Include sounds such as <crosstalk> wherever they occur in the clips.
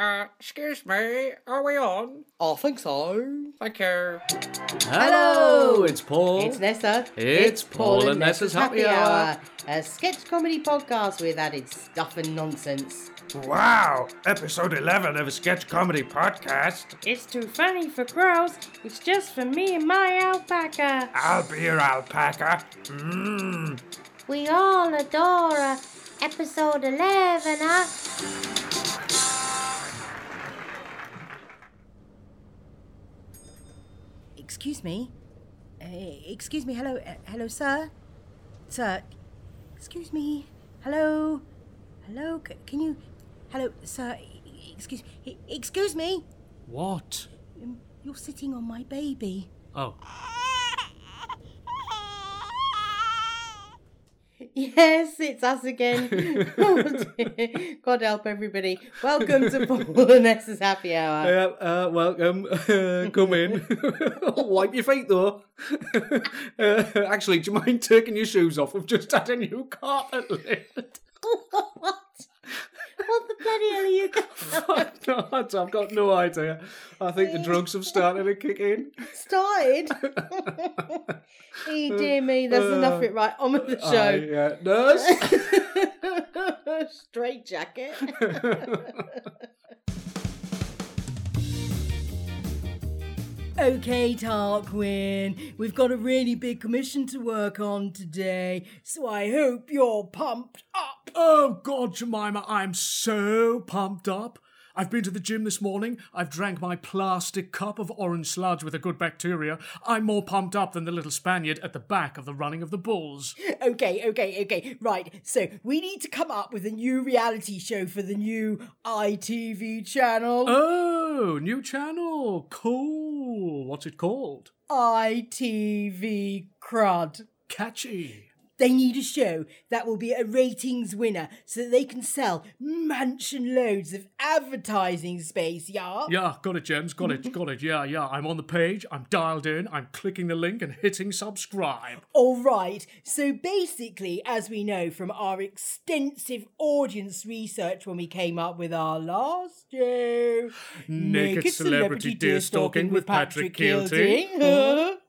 Uh, excuse me, are we on? I think so. Thank you. Hello, it's Paul. It's Nessa. It's Paul and Nessa's Happy Hour. a sketch comedy podcast with added stuff and nonsense. Wow, episode 11 of a sketch comedy podcast. It's too funny for crows. It's just for me and my alpaca. I'll be your alpaca. Mmm. We all adore her. Episode 11, huh? Excuse me. Uh, excuse me. Hello. Uh, hello, sir. Sir. Excuse me. Hello. Hello. C- can you? Hello, sir. Excuse. Excuse me. What? Um, you're sitting on my baby. Oh, Yes, it's us again. <laughs> Oh. God help everybody. Welcome to Paul and Happy Hour. uh, uh, welcome. <laughs> Come in. <laughs> Wipe your feet though. uh, actually, do you mind taking your shoes off? We've just had a new carpet lift. What? The bloody hell are you <laughs> going not, I've got no idea. I think the drugs have started to kick in. started? <laughs> oh dear me, there's uh, enough of it right on with the show. yeah. Nurse. <laughs> Straight jacket. Okay, Tarquin, we've got a really big commission to work on today, so I hope you're pumped up. Oh God, Jemima, I'm so pumped up. I've been to the gym this morning. I've drank my plastic cup of orange sludge with a good bacteria. I'm more pumped up than the little Spaniard at the back of the running of the bulls. Okay, okay, okay, right. So we need to come up with a new reality show for the new ITV channel. Oh, new channel. Cool. What's it called? ITV Crud. Catchy. They need a show that will be a ratings winner so that they can sell mansion loads of advertising space, yeah? Yeah, got it, James. Got it. Got it. Yeah, yeah. I'm on the page. I'm dialed in. I'm clicking the link and hitting subscribe. All right. So basically, as we know from our extensive audience research when we came up with our last show, Naked celebrity deer stalking with Patrick Kielty, <laughs>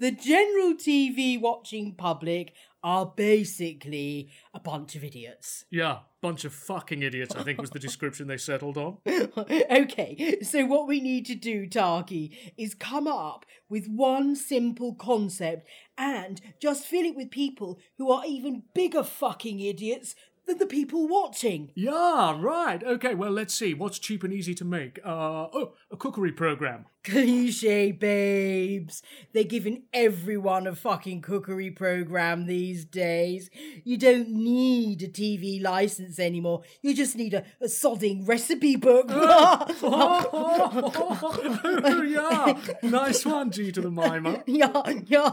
the general TV watching public are basically a bunch of idiots. Yeah, bunch of fucking idiots. I think was the <laughs> description they settled on. okay, so what we need to do, Tarky, is come up with one simple concept and just fill it with people who are even bigger fucking idiots than the people watching. Yeah, right. Okay, well, let's see. What's cheap and easy to make? Uh, oh, a cookery program. Cliche babes. They're giving everyone a fucking cookery program these days. You don't need a TV license anymore. You just need a, a sodding recipe book. oh, <laughs> <laughs> yeah. Nice one, G to the mimer. <laughs> yeah, yeah.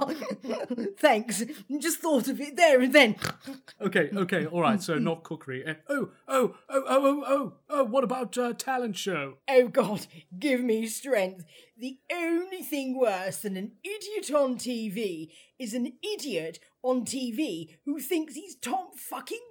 Thanks. Just thought of it there and then. Okay, okay, all right. So not cookery. Oh, oh, oh, oh, oh, oh, oh. What about uh, talent show? Oh God, give me strength. The only thing worse than an idiot on TV is an idiot on TV who thinks he's Tom fucking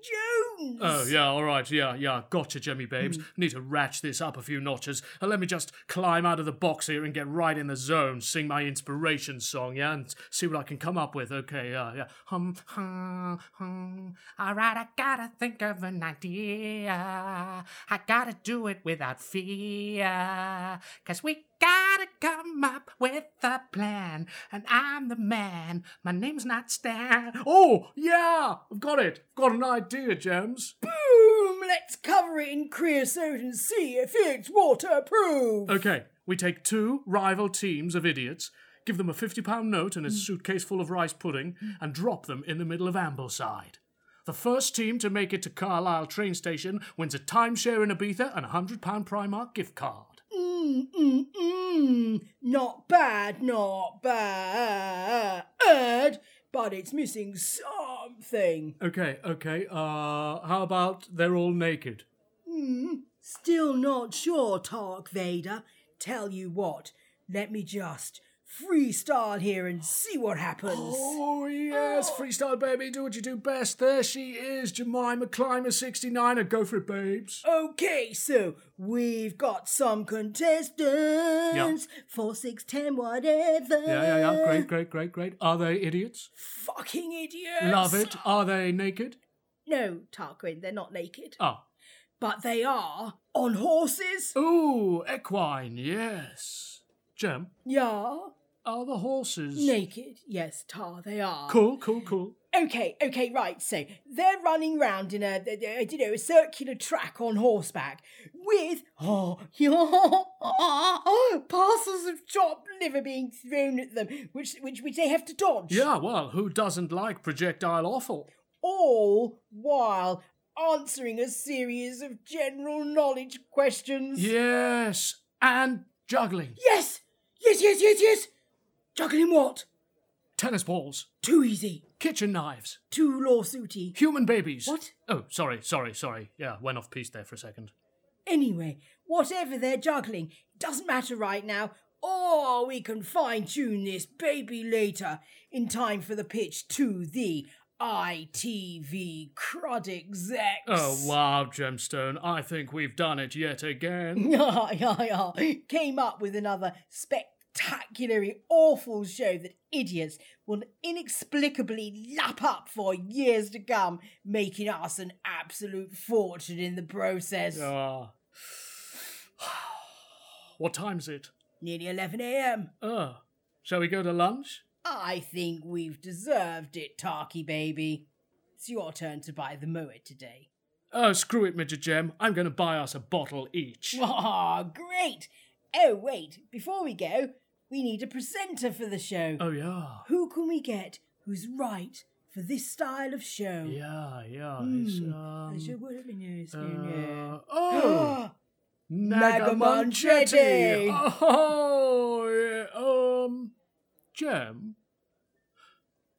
Jones. Oh, yeah, all right. Yeah, yeah. Gotcha, Jemmy Babes. Need to ratchet this up a few notches. Uh, let me just climb out of the box here and get right in the zone. Sing my inspiration song, yeah, and see what I can come up with. Okay, yeah, yeah. Hum, hum, hum. All right, I gotta think of an idea. I gotta do it without fear. Cause we gotta come up with a plan. And I'm the man. My name's not Stan. Oh, yeah, I've got it. Got an idea, James. Boom! Let's cover it in creosote and see if it's waterproof. Okay, we take two rival teams of idiots, give them a £50 note and a hmm. suitcase full of rice pudding, hmm. and drop them in the middle of Ambleside. The first team to make it to Carlisle train station wins a timeshare in Ibiza and a £100 Primark gift card. Mm, mm, mm. Not bad, not bad. But it's missing something. Okay, okay, uh, how about they're all naked? Hmm. Still not sure, Tark Vader. Tell you what, let me just freestyle here and see what happens. Oh, yes, freestyle baby, do what you do best. There she is, Jemima Climber 69. Go for it, babes. Okay, so we've got some contestants. Yeah. Four, six, ten, whatever. Yeah, yeah, yeah. Great, great, great, great. Are they idiots? Fucking idiots. Love it. Are they naked? No, Tarquin, they're not naked. Oh. But they are on horses. Ooh, equine, yes. Jem, Yeah. Are the horses. Naked. Yes, Tar, they are. Cool, cool, cool. Okay, okay, right. So they're running round in a, a- a- uh, you know, a circular track on horseback with oh, <laughs> parcels of chopped liver being thrown at them, which which which they have to dodge. Yeah, well, who doesn't like projectile offal? All while answering a series of general knowledge questions. Yes, and juggling. Yes, yes, yes, yes, yes. Juggling what? Tennis balls. Too easy. Kitchen knives. Too lawsuity. Human babies. What? Oh, sorry, sorry, sorry. Yeah, went off piece there for a second. Anyway, whatever they're juggling, doesn't matter right now. Or we can fine tune this baby later in time for the pitch to the ITV crud execs. Oh, wow, Gemstone. I think we've done it yet again. <laughs> Yeah, yeah, yeah. Came up with another spectacularly awful show that idiots will inexplicably lap up for years to come, making us an absolute fortune in the process. Ah. <sighs> what time's it? Nearly 11 a.m. Oh, shall we go to lunch? I think we've deserved it, Tarky baby. It's your turn to buy the mower today. Oh, screw it, Midget Gem. I'm going to buy us a bottle each. <laughs> Ah, great! Oh, wait, before we go, we need a presenter for the show. Oh, yeah. Who can we get who's right for this style of show? Yeah, yeah. It's, Hmm, um, I should have been here, spoon, yeah. uh, oh! <gasps> Naga Munchetty! Oh, yeah. Um, Jem?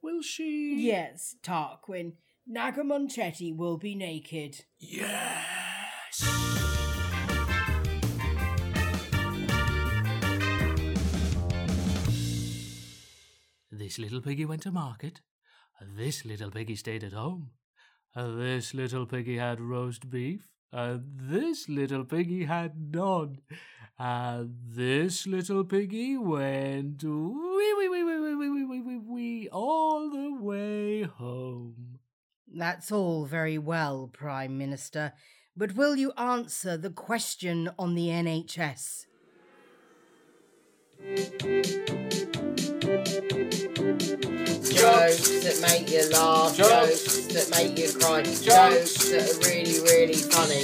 Will she? yes, Tarquin. Naga Munchetty will be naked. Yes! This little piggy went to market. This little piggy stayed at home. This little piggy had roast beef. And this little piggy had none. And this little piggy went wee wee wee wee wee wee wee wee wee all the way home. That's all very well, Prime Minister, but will you answer the question on the NHS? Jokes that make you laugh, jokes, that make you cry, jokes, that are really, really funny.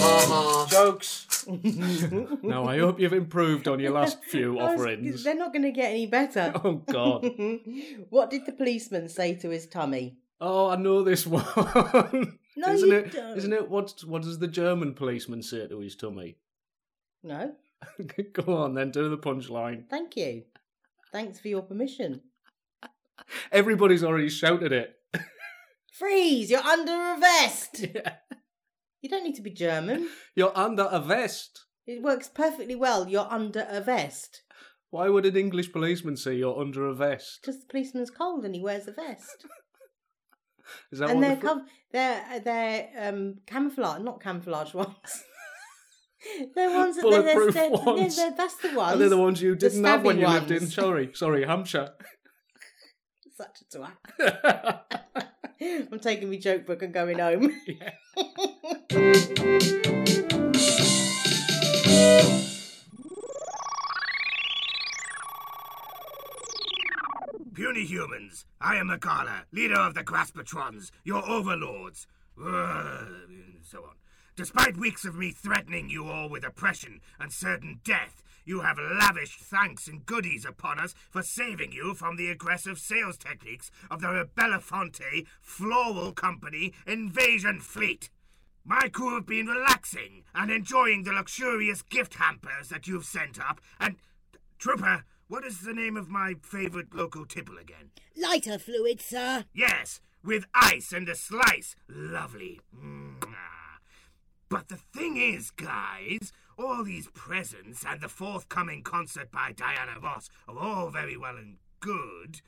Ha ha. Jokes. <laughs> now, I hope you've improved on your last few <laughs> offerings. They're not going to get any better. <laughs> Oh, God. what did the policeman say to his tummy? Oh, I know this one. No, isn't you it? don't. Isn't it? What What does the German policeman say to his tummy? No, Go on, then do the punchline. thank you. Thanks for your permission. Everybody's already shouted it. <laughs> Freeze! You're under arrest. <laughs> Yeah. You don't need to be German. <laughs> You're under a vest. It works perfectly well. You're under a vest Why would an English policeman say you're under a vest? because the policeman's cold and he wears a vest. Is that and they're the they're they're um camouflage, not camouflage ones. they're ones that they're, they're, ones. they're- that's the ones. Are they're the ones you didn't have when you lived in? ones. Sorry, sorry, Hampshire. Such a twat. <laughs> I'm taking my joke book and going home. <laughs> Puny humans, I am the Makala, leader of the Graspatrons, your overlords. Ugh, and so on. Despite weeks of me threatening you all with oppression and certain death, you have lavished thanks and goodies upon us for saving you from the aggressive sales techniques of the Belafonte Floral Company invasion fleet. My crew have been relaxing and enjoying the luxurious gift hampers that you've sent up, and Trooper, what is the name of my favorite local tipple again? Lighter fluid, sir. Yes, with ice and a slice. Lovely. But the thing is, guys, all these presents and the forthcoming concert by Diana Ross are all very well and good,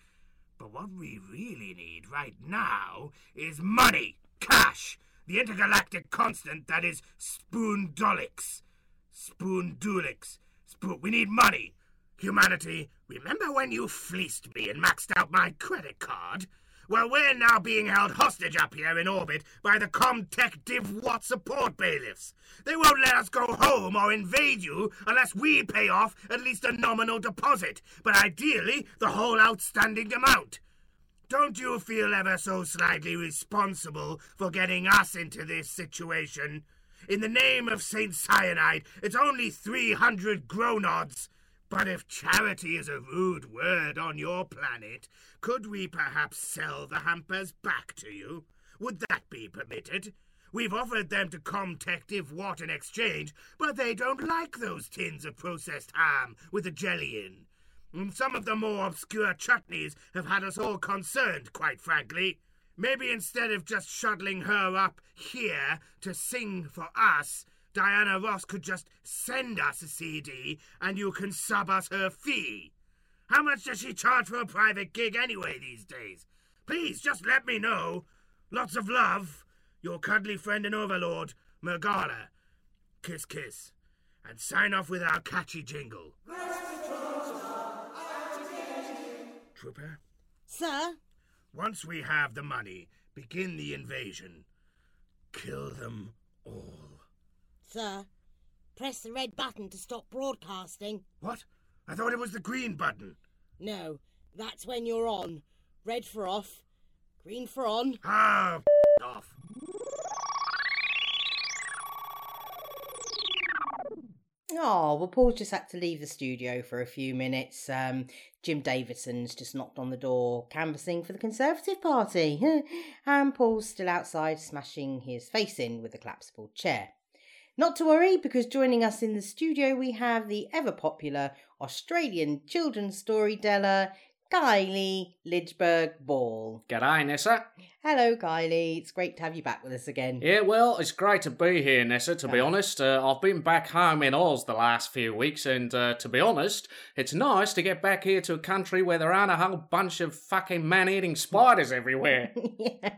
but what we really need right now is money, cash, the intergalactic constant that is spoondolix. Spoondulix. Spoon. We need money. Humanity, remember when you fleeced me and maxed out my credit card? Well, we're now being held hostage up here in orbit by the Comtech Div Watt support bailiffs. They won't let us go home or invade you unless we pay off at least a nominal deposit, but ideally the whole outstanding amount. Don't you feel ever so slightly responsible for getting us into this situation? In the name of Saint Cyanide, it's only 300 gronods. But if charity is a rude word on your planet, could we perhaps sell the hampers back to you? Would that be permitted? We've offered them to Comtective Watt in exchange, but they don't like those tins of processed ham with the jelly in. And some of the more obscure chutneys have had us all concerned, quite frankly. Maybe instead of just shuttling her up here to sing for us, Diana Ross could just send us a CD and you can sub us her fee. How much does she charge for a private gig anyway these days? Please just let me know. Lots of love. Your cuddly friend and overlord, Mergala. Kiss, kiss. And sign off with our catchy jingle. Trooper, Sir? once we have the money, begin the invasion. Kill them all. Sir? Press the red button to stop broadcasting. What? I thought it was the green button. No, that's when you're on. Red for off, green for on. Ah, off. Oh, well, Paul's just had to leave the studio for a few minutes. Um, Jim Davidson's just knocked on the door, canvassing for the Conservative Party. <laughs> and Paul's still outside, smashing his face in with a collapsible chair. Not to worry, because joining us in the studio we have the ever popular Australian children's storyteller, Kylie Lidgeberg Ball. G'day, Nessa. Hello, Kylie. It's great to have you back with us again. Yeah, well, it's great to be here, Nessa, to be honest. Uh, I've been back home in Oz the last few weeks, and uh, to be honest, it's nice to get back here to a country where there aren't a whole bunch of fucking man eating spiders everywhere. <laughs> yeah,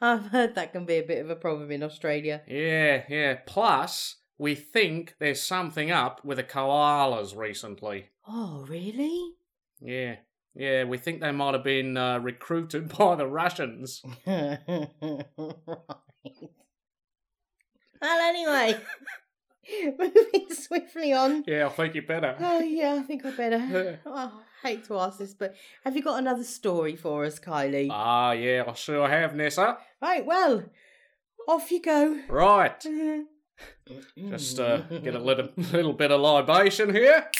I've heard that can be a bit of a problem in Australia. yeah, yeah. Plus, we think there's something up with the koalas recently. Oh, really? Yeah, yeah, we think they might have been uh, recruited <laughs> by the Russians. <laughs> right. Well, anyway, <laughs> moving swiftly on. Yeah, I think you better. Oh, yeah, I think I better. Oh, I hate to ask this, but have you got another story for us, Kylie? Ah, yeah, I sure have, Nessa. right, well, off you go. Right. Just uh, get a little, little bit of libation here.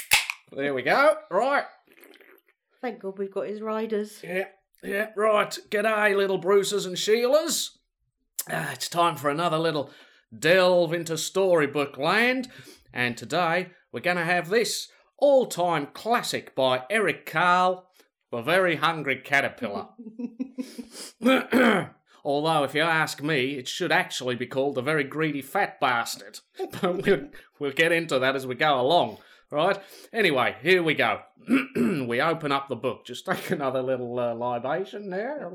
There we go. Right. Thank God we've got his riders. Yeah, yeah, right. G'day, little Bruces and Sheilas. Ah, it's time for another little delve into storybook land. And today we're going to have this all time classic by Eric Carle, The Very Hungry Caterpillar. <laughs> <clears throat> Although, if you ask me, it should actually be called The Very Greedy Fat Bastard. <laughs> But we'll, we'll get into that as we go along. Right? Anyway, here we go. <clears throat> we open up the book. Just take <laughs> another little uh, libation there.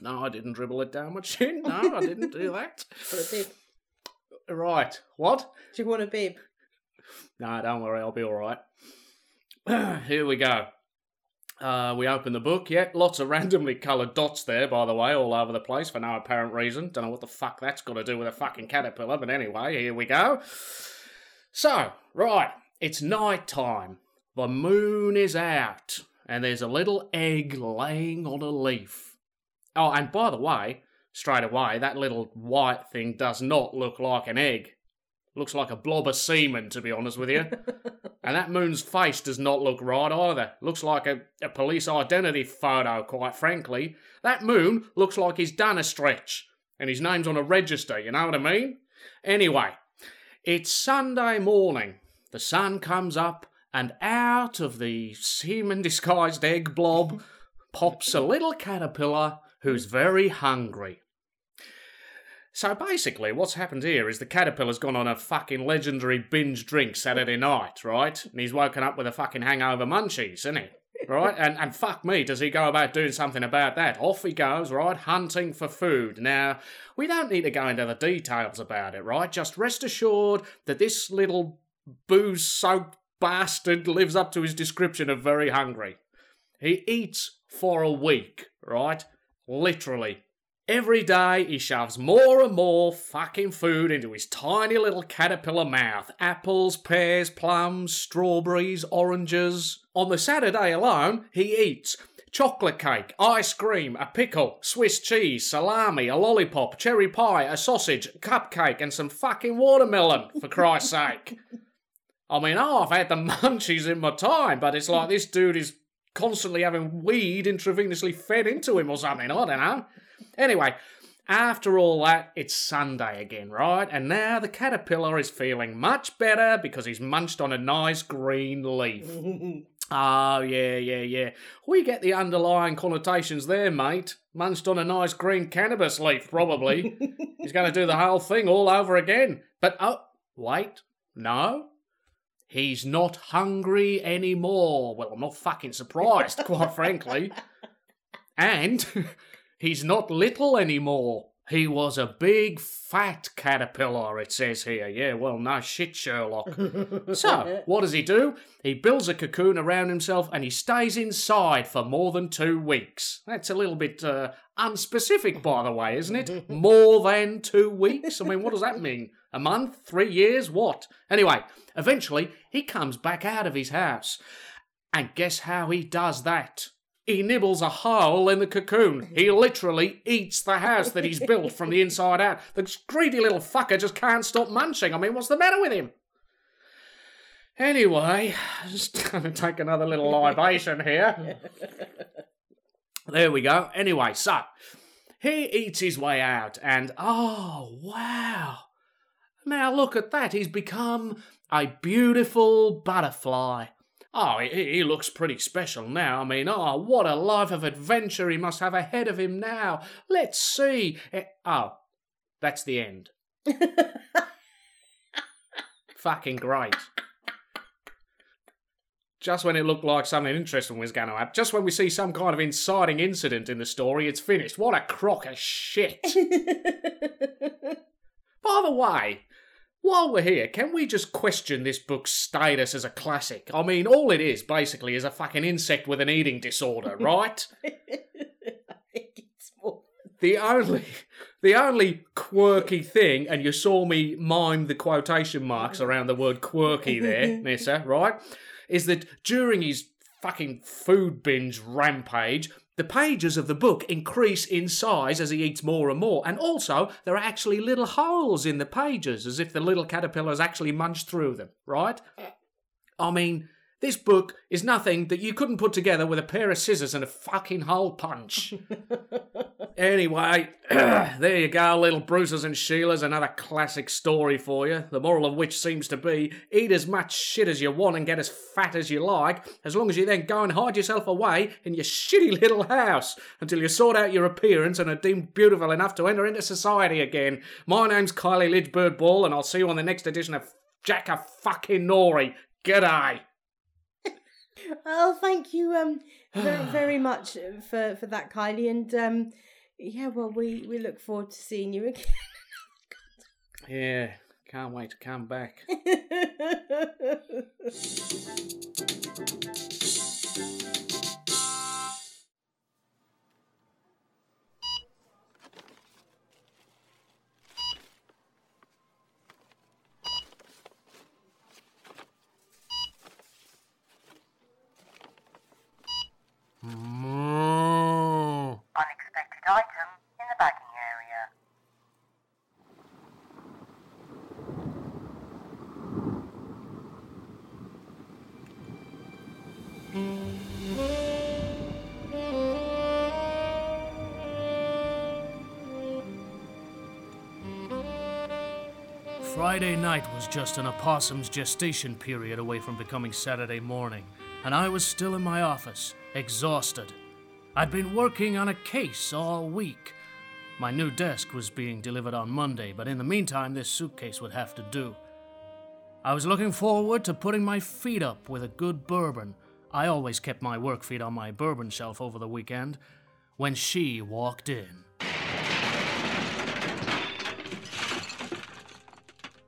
No, I didn't dribble it down my chin. No, I didn't do <laughs> that. Want a bib? Right. What? Do you want a bib? No, don't worry, I'll be all right. <clears throat> Here we go. Uh, we open the book. Yeah, lots of <laughs> randomly coloured dots there, by the way, all over the place for no apparent reason. Don't know what the fuck that's got to do with a fucking caterpillar, but anyway, here we go. So, right, it's night time. The moon is out, and there's a little egg laying on a leaf. Oh, and by the way, straight away, that little white thing does not look like an egg. Looks like a blob of semen, to be honest with you. <laughs> and that moon's face does not look right either. Looks like a, a police identity photo, quite frankly. That moon looks like he's done a stretch, and his name's on a register, you know what I mean? Anyway, it's Sunday morning. The sun comes up, and out of the semen disguised egg blob pops a little caterpillar who's very hungry. So basically, what's happened here is the caterpillar's gone on a fucking legendary binge drink Saturday night, right? And he's woken up with a fucking hangover munchies, isn't he? Right? And and fuck me, does he go about doing something about that? Off he goes, right? Hunting for food. Now, we don't need to go into the details about it, right? Just rest assured that this little booze soaked bastard lives up to his description of very hungry. He eats for a week, right? Literally. Every day he shoves more and more fucking food into his tiny little caterpillar mouth. Apples, pears, plums, strawberries, oranges. On the Saturday alone, he eats chocolate cake, ice cream, a pickle, Swiss cheese, salami, a lollipop, cherry pie, a sausage, cupcake, and some fucking watermelon, for Christ's sake. I mean, oh, I've had the <laughs> munchies in my time, but it's like this dude is constantly having weed intravenously fed into him or something. I don't know. Anyway, after all that, it's Sunday again, right? And now the caterpillar is feeling much better because he's munched on a nice green leaf. <laughs> Oh, yeah, yeah, yeah. We get the underlying connotations there, mate. Munched on a nice green cannabis leaf, probably. <laughs> He's going to do the whole thing all over again. But, oh, wait, no. He's not hungry anymore. Well, I'm not fucking surprised, quite frankly. <laughs> And <laughs> he's not little anymore. He was a big fat caterpillar, it says here. Yeah, well, no shit, Sherlock. <laughs> so, what does he do? He builds a cocoon around himself and he stays inside for more than two weeks. That's a little bit uh, unspecific, by the way, isn't it? <laughs> More than two weeks? I mean, what does that mean? A month? Three years? What? Anyway, eventually, he comes back out of his house. And guess how he does that? He nibbles a hole in the cocoon. He literally eats the house that he's built from the inside out. The greedy little fucker just can't stop munching. I mean, what's the matter with him? Anyway, just gonna take another little libation here. There we go. Anyway, so he eats his way out, and oh wow! Now look at that. He's become a beautiful butterfly. Oh, he, he looks pretty special now. I mean, oh, what a life of adventure he must have ahead of him now. Let's see. Eh, oh, that's the end. <laughs> Fucking great. Just when it looked like something interesting was going to happen, just when we see some kind of inciting incident in the story, it's finished. What a crock of shit. <laughs> By the way, while we're here, can we just question this book's status as a classic? I mean, all it is basically is a fucking insect with an eating disorder, <laughs> right? I think it's more. the only the only quirky thing, and you saw me mime the quotation marks around the word quirky there, <laughs> Nessa, right? Is that during his fucking food binge rampage, the pages of the book increase in size as he eats more and more, and also there are actually little holes in the pages as if the little caterpillars actually munched through them, right? I mean, this book is nothing that you couldn't put together with a pair of scissors and a fucking hole punch. <laughs> anyway, <clears throat> there you go, little Bruces and Sheilas, another classic story for you. The moral of which seems to be eat as much shit as you want and get as fat as you like, as long as you then go and hide yourself away in your shitty little house until you sort out your appearance and are deemed beautiful enough to enter into society again. My name's Kylie Lidgebird Ball, and I'll see you on the next edition of Jack a fucking Nori. G'day. <laughs> Oh, thank you um very, <sighs> very much for for that, Kylie. And um, yeah, well, we we look forward to seeing you again. Yeah, can't wait to come back. <laughs> Friday night was just an opossum's gestation period away from becoming Saturday morning, and I was still in my office, exhausted. I'd been working on a case all week. My new desk was being delivered on Monday, but in the meantime, this suitcase would have to do. I was looking forward to putting my feet up with a good bourbon. I always kept my work feet on my bourbon shelf over the weekend when she walked in.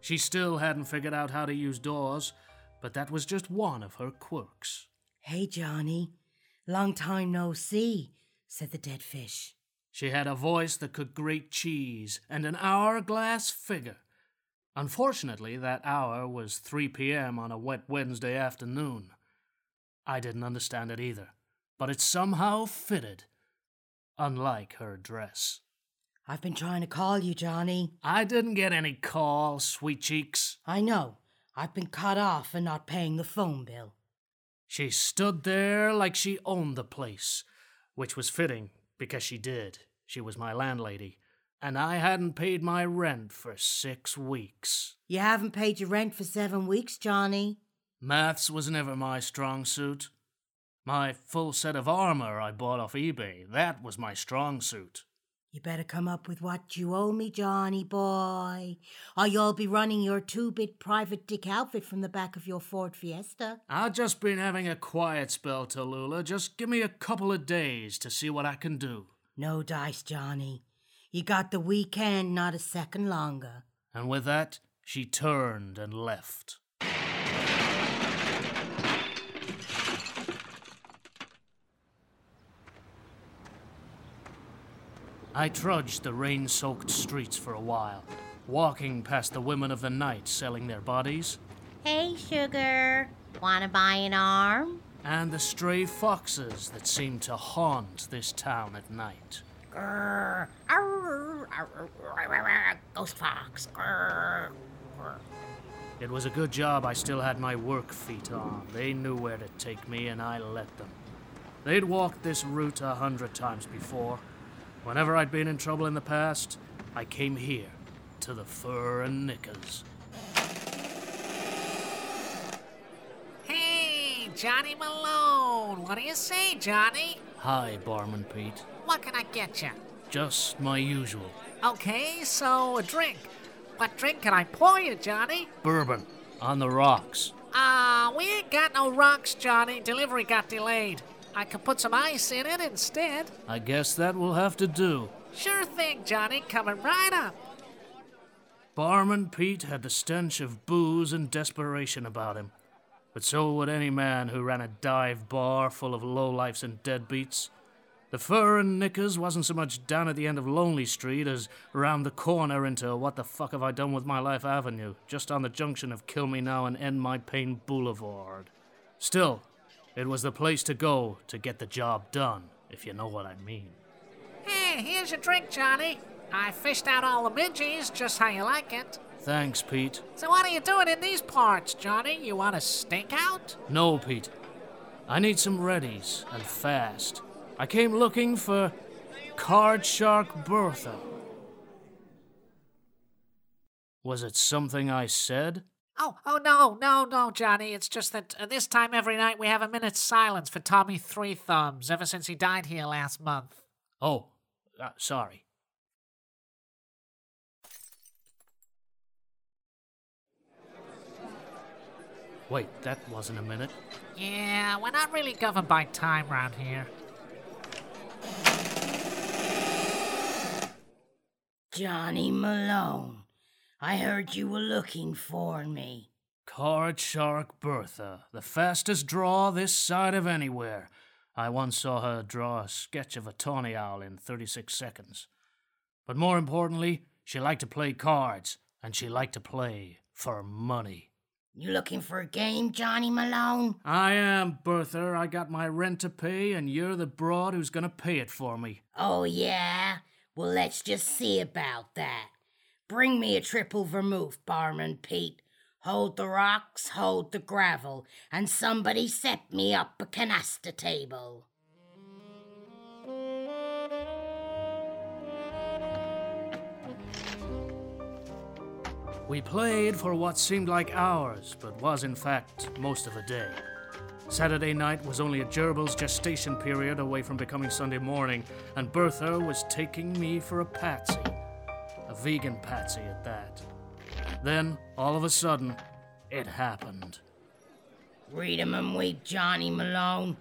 She still hadn't figured out how to use doors, but that was just one of her quirks. Hey, Johnny. Long time no see, said the dead fish. She had a voice that could grate cheese and an hourglass figure. Unfortunately, that hour was 3 p.m. on a wet Wednesday afternoon. I didn't understand it either, but it somehow fitted, unlike her dress. I've been trying to call you, Johnny. I didn't get any call, sweet cheeks. I know. I've been cut off and not paying the phone bill. She stood there like she owned the place, which was fitting because she did. She was my landlady, and I hadn't paid my rent for six weeks. You haven't paid your rent for seven weeks, Johnny. Maths was never my strong suit. My full set of armor I bought off eBay, that was my strong suit. You better come up with what you owe me, Johnny boy, or you'll be running your two bit private dick outfit from the back of your Ford Fiesta. I've just been having a quiet spell, Tallulah. Just give me a couple of days to see what I can do. No dice, Johnny. You got the weekend, not a second longer. And with that, she turned and left. I trudged the rain soaked streets for a while, walking past the women of the night selling their bodies, Hey, sugar. Wanna buy an arm? and the stray foxes that seemed to haunt this town at night. Grrr. Arr, arr, arr, arr, arr, Ghost fox. Grrr. Grrr. It was a good job I still had my work feet on. They knew where to take me, and I let them. They'd walked this route a hundred times before. Whenever I'd been in trouble in the past, I came here, to the fur and knickers. Hey, Johnny Malone. What do you say, Johnny? Hi, Barman Pete. What can I get you? Just my usual. Okay, so a drink. What drink can I pour you, Johnny? Bourbon. On the rocks. Ah, we ain't got no rocks, Johnny. Delivery got delayed. I could put some ice in it instead. I guess that will have to do. Sure thing, Johnny. Coming right up. Barman Pete had the stench of booze and desperation about him. But so would any man who ran a dive bar full of lowlifes and deadbeats. The fur and knickers wasn't so much down at the end of Lonely Street as round the corner into What the Fuck Have I Done With My Life Avenue, just on the junction of Kill Me Now and End My Pain Boulevard. Still, it was the place to go to get the job done, if you know what I mean. Hey, here's your drink, Johnny. I fished out all the midgies, just how you like it. Thanks, Pete. So what are you doing in these parts, Johnny? You want a stakeout? No, Pete. I need some readies, and fast. I came looking for Card Shark Bertha. Was it something I said? Oh, oh no, no, no, Johnny. It's just that uh, this time every night we have a minute's silence for Tommy Three Thumbs ever since he died here last month. Oh, uh, sorry. Wait, that wasn't a minute. Yeah, we're not really governed by time round here. Johnny Malone. I heard you were looking for me. Card Shark Bertha, the fastest draw this side of anywhere. I once saw her draw a sketch of a tawny owl in 36 seconds. But more importantly, she liked to play cards, and she liked to play for money. You looking for a game, Johnny Malone? I am, Bertha. I got my rent to pay, and you're the broad who's gonna pay it for me. Oh, yeah? Well, let's just see about that. Bring me a triple vermouth, Barman Pete. Hold the rocks, hold the gravel, and somebody set me up a canasta table. We played for what seemed like hours, but was in fact most of a day. Saturday night was only a gerbil's gestation period away from becoming Sunday morning, and Bertha was taking me for a patsy. Vegan patsy at that. Then, all of a sudden, it happened. Read 'em and weep, Johnny Malone.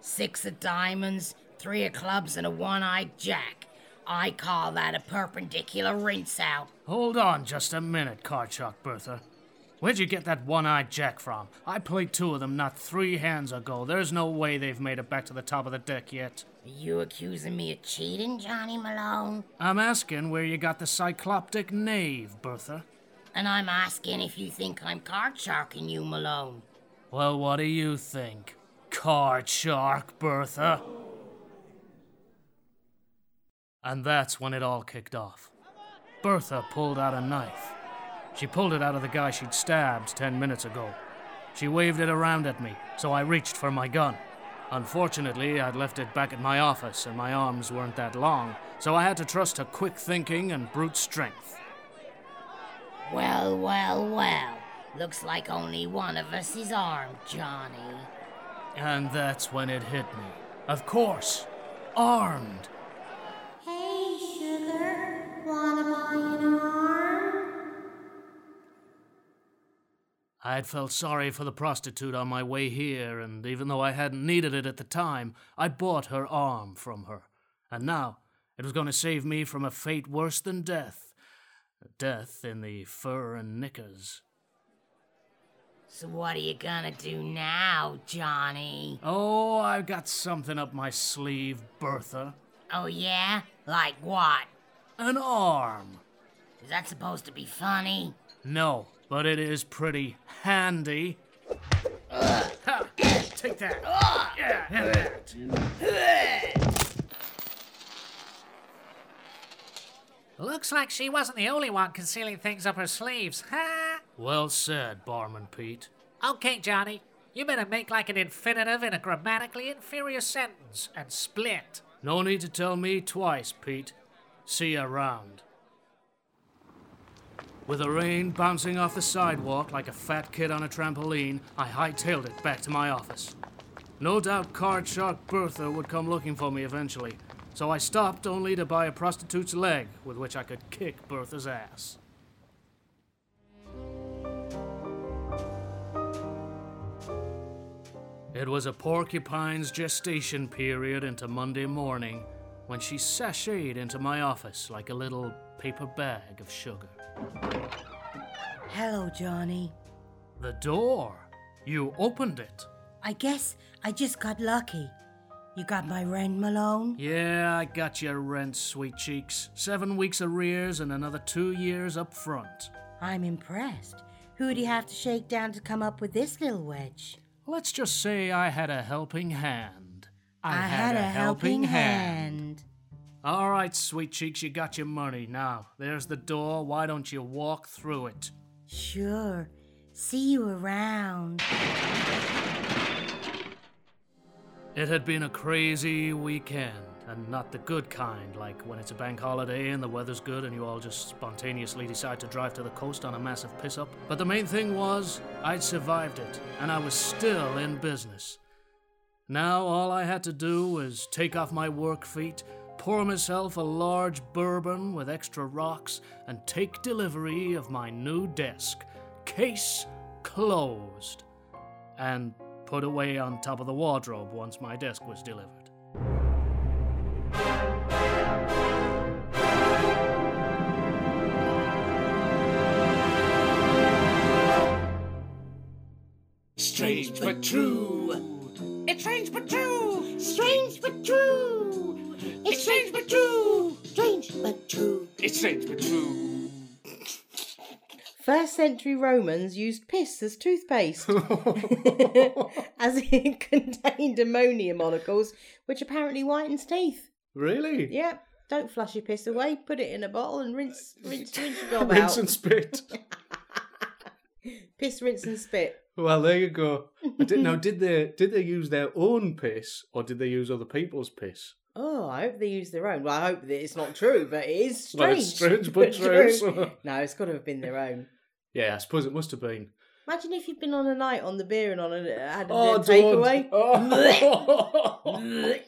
Six of diamonds, three of clubs, and a one-eyed jack. I call that a perpendicular rinse out. Hold on just a minute, Cardchuck Bertha. Where'd you get that one eyed jack from? I played two of them not three hands ago. There's no way they've made it back to the top of the deck yet. Are you accusing me of cheating, Johnny Malone? I'm asking where you got the cycloptic knave, Bertha. And I'm asking if you think I'm card sharking you, Malone. Well, what do you think? Card shark, Bertha. And that's when it all kicked off. Bertha pulled out a knife. She pulled it out of the guy she'd stabbed ten minutes ago. She waved it around at me, so I reached for my gun. Unfortunately, I'd left it back at my office, and my arms weren't that long, so I had to trust to quick thinking and brute strength. Well, well, well. Looks like only one of us is armed, Johnny. And that's when it hit me. Of course, armed. I had felt sorry for the prostitute on my way here, and even though I hadn't needed it at the time, I bought her arm from her. And now, it was going to save me from a fate worse than death. Death in the fur and knickers. So what are you gonna do now, Johnny? Oh, I've got something up my sleeve, Bertha. Oh yeah? Like what? An arm. Is that supposed to be funny? No, but it is pretty handy. Ha, take that. Yeah, have that. Looks like she wasn't the only one concealing things up her sleeves. Ha! Well said, Barman Pete. Okay, Johnny. You better make like an infinitive in a grammatically inferior sentence and split. No need to tell me twice, Pete. See you around. With the rain bouncing off the sidewalk like a fat kid on a trampoline, I hightailed it back to my office. No doubt Card Shark Bertha would come looking for me eventually, so I stopped only to buy a prostitute's leg with which I could kick Bertha's ass. It was a porcupine's gestation period into Monday morning when she sashayed into my office like a little paper bag of sugar. Hello, Johnny. The door? You opened it. I guess I just got lucky. You got my rent, Malone? Yeah, I got your rent, sweet cheeks. Seven weeks arrears and another two years up front. I'm impressed. Who'd you have to shake down to come up with this little wedge? Let's just say I had a helping hand. I, had, a helping hand. All right, sweet cheeks, you got your money. Now, there's the door. Why don't you walk through it? Sure. See you around. It had been a crazy weekend, and not the good kind, like when it's a bank holiday and the weather's good and you all just spontaneously decide to drive to the coast on a massive piss up. But the main thing was, I'd survived it, and I was still in business. Now all I had to do was take off my work feet, pour myself a large bourbon with extra rocks, and take delivery of my new desk. Case closed. And put away on top of the wardrobe once my desk was delivered. Strange but true. It's strange but true. Strange but true. It's strange but true. Strange but true. It's strange but true. First century Romans used piss as toothpaste, <laughs> as it <laughs> contained ammonia molecules, which apparently whitens teeth. Really? Yep. Don't flush your piss away. Put it in a bottle and rinse, rinse, rinse your gob <laughs> Rinse out. and spit. Piss, rinse, and spit. Well, there you go. I didn't know. Did they did they use their own piss or did they use other people's piss? Oh, I hope they use their own. Well, I hope that it's not true, but it is strange. <laughs> Well, it's strange <laughs> but true, so- <laughs> No, it's got to have been their own. Yeah, I suppose it must have been. Imagine if you'd been on a night on the beer and on a had a Oh, bit of don't. takeaway. Oh.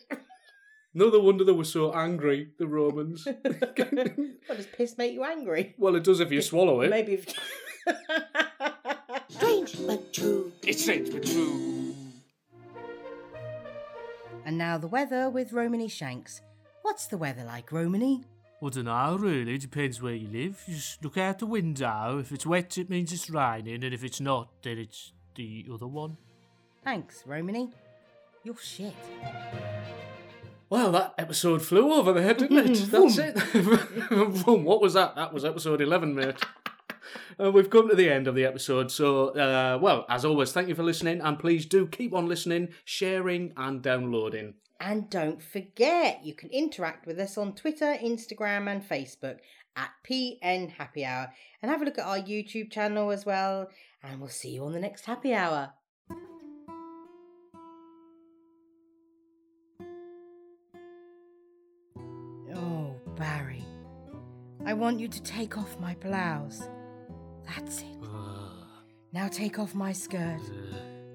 no wonder they were so angry, the Romans. What does piss make you angry? well, it does if you swallow it. Maybe. If... Strange but true. It's strange but true. And now the weather with Romany Shanks. What's the weather like, Romany? I don't know, really. Depends where you live. You just look out the window. If it's wet, it means it's raining, and if it's not, then it's the other one. Thanks, Romany. You're shit. Well, that episode flew over the head, didn't it? <laughs> That's it. <laughs> Vroom. what was that? That was episode 11, mate. Uh, we've come to the end of the episode. So, uh, well, as always, thank you for listening. And please do keep on listening, sharing, and downloading. And don't forget, you can interact with us on Twitter, Instagram, and Facebook at PN Happy Hour. And have a look at our YouTube channel as well. And we'll see you on the next Happy Hour. Oh, Barry. I want you to take off my blouse. That's it. Now take off my skirt.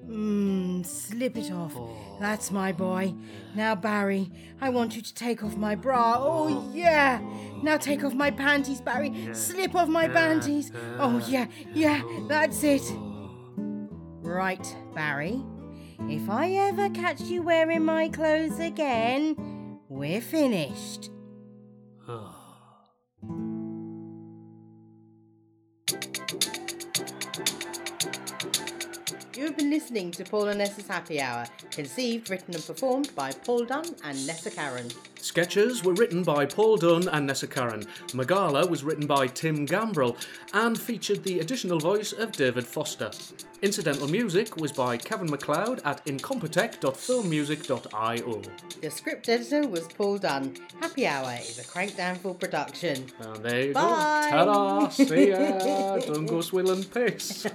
Mmm, slip it off. That's my boy. Now, Barry, I want you to take off my bra. Oh, yeah. Now take off my panties, Barry. Slip off my panties. Oh, yeah, yeah, that's it. Right, Barry. If I ever catch you wearing my clothes again, we're finished. You have been listening to Paul and Nessa's Happy Hour, conceived, written, and performed by Paul Dunn and Nessa Curran. Sketches were written by Paul Dunn and Nessa Curran. Magala was written by Tim Gambrell and featured the additional voice of David Foster. Incidental music was by Kevin MacLeod at incompetech.filmmusic.io. The script editor was Paul Dunn. Happy Hour is a Crank Downfall production. And there you Bye. go. Ta-da! See ya! Don't go swilling piss.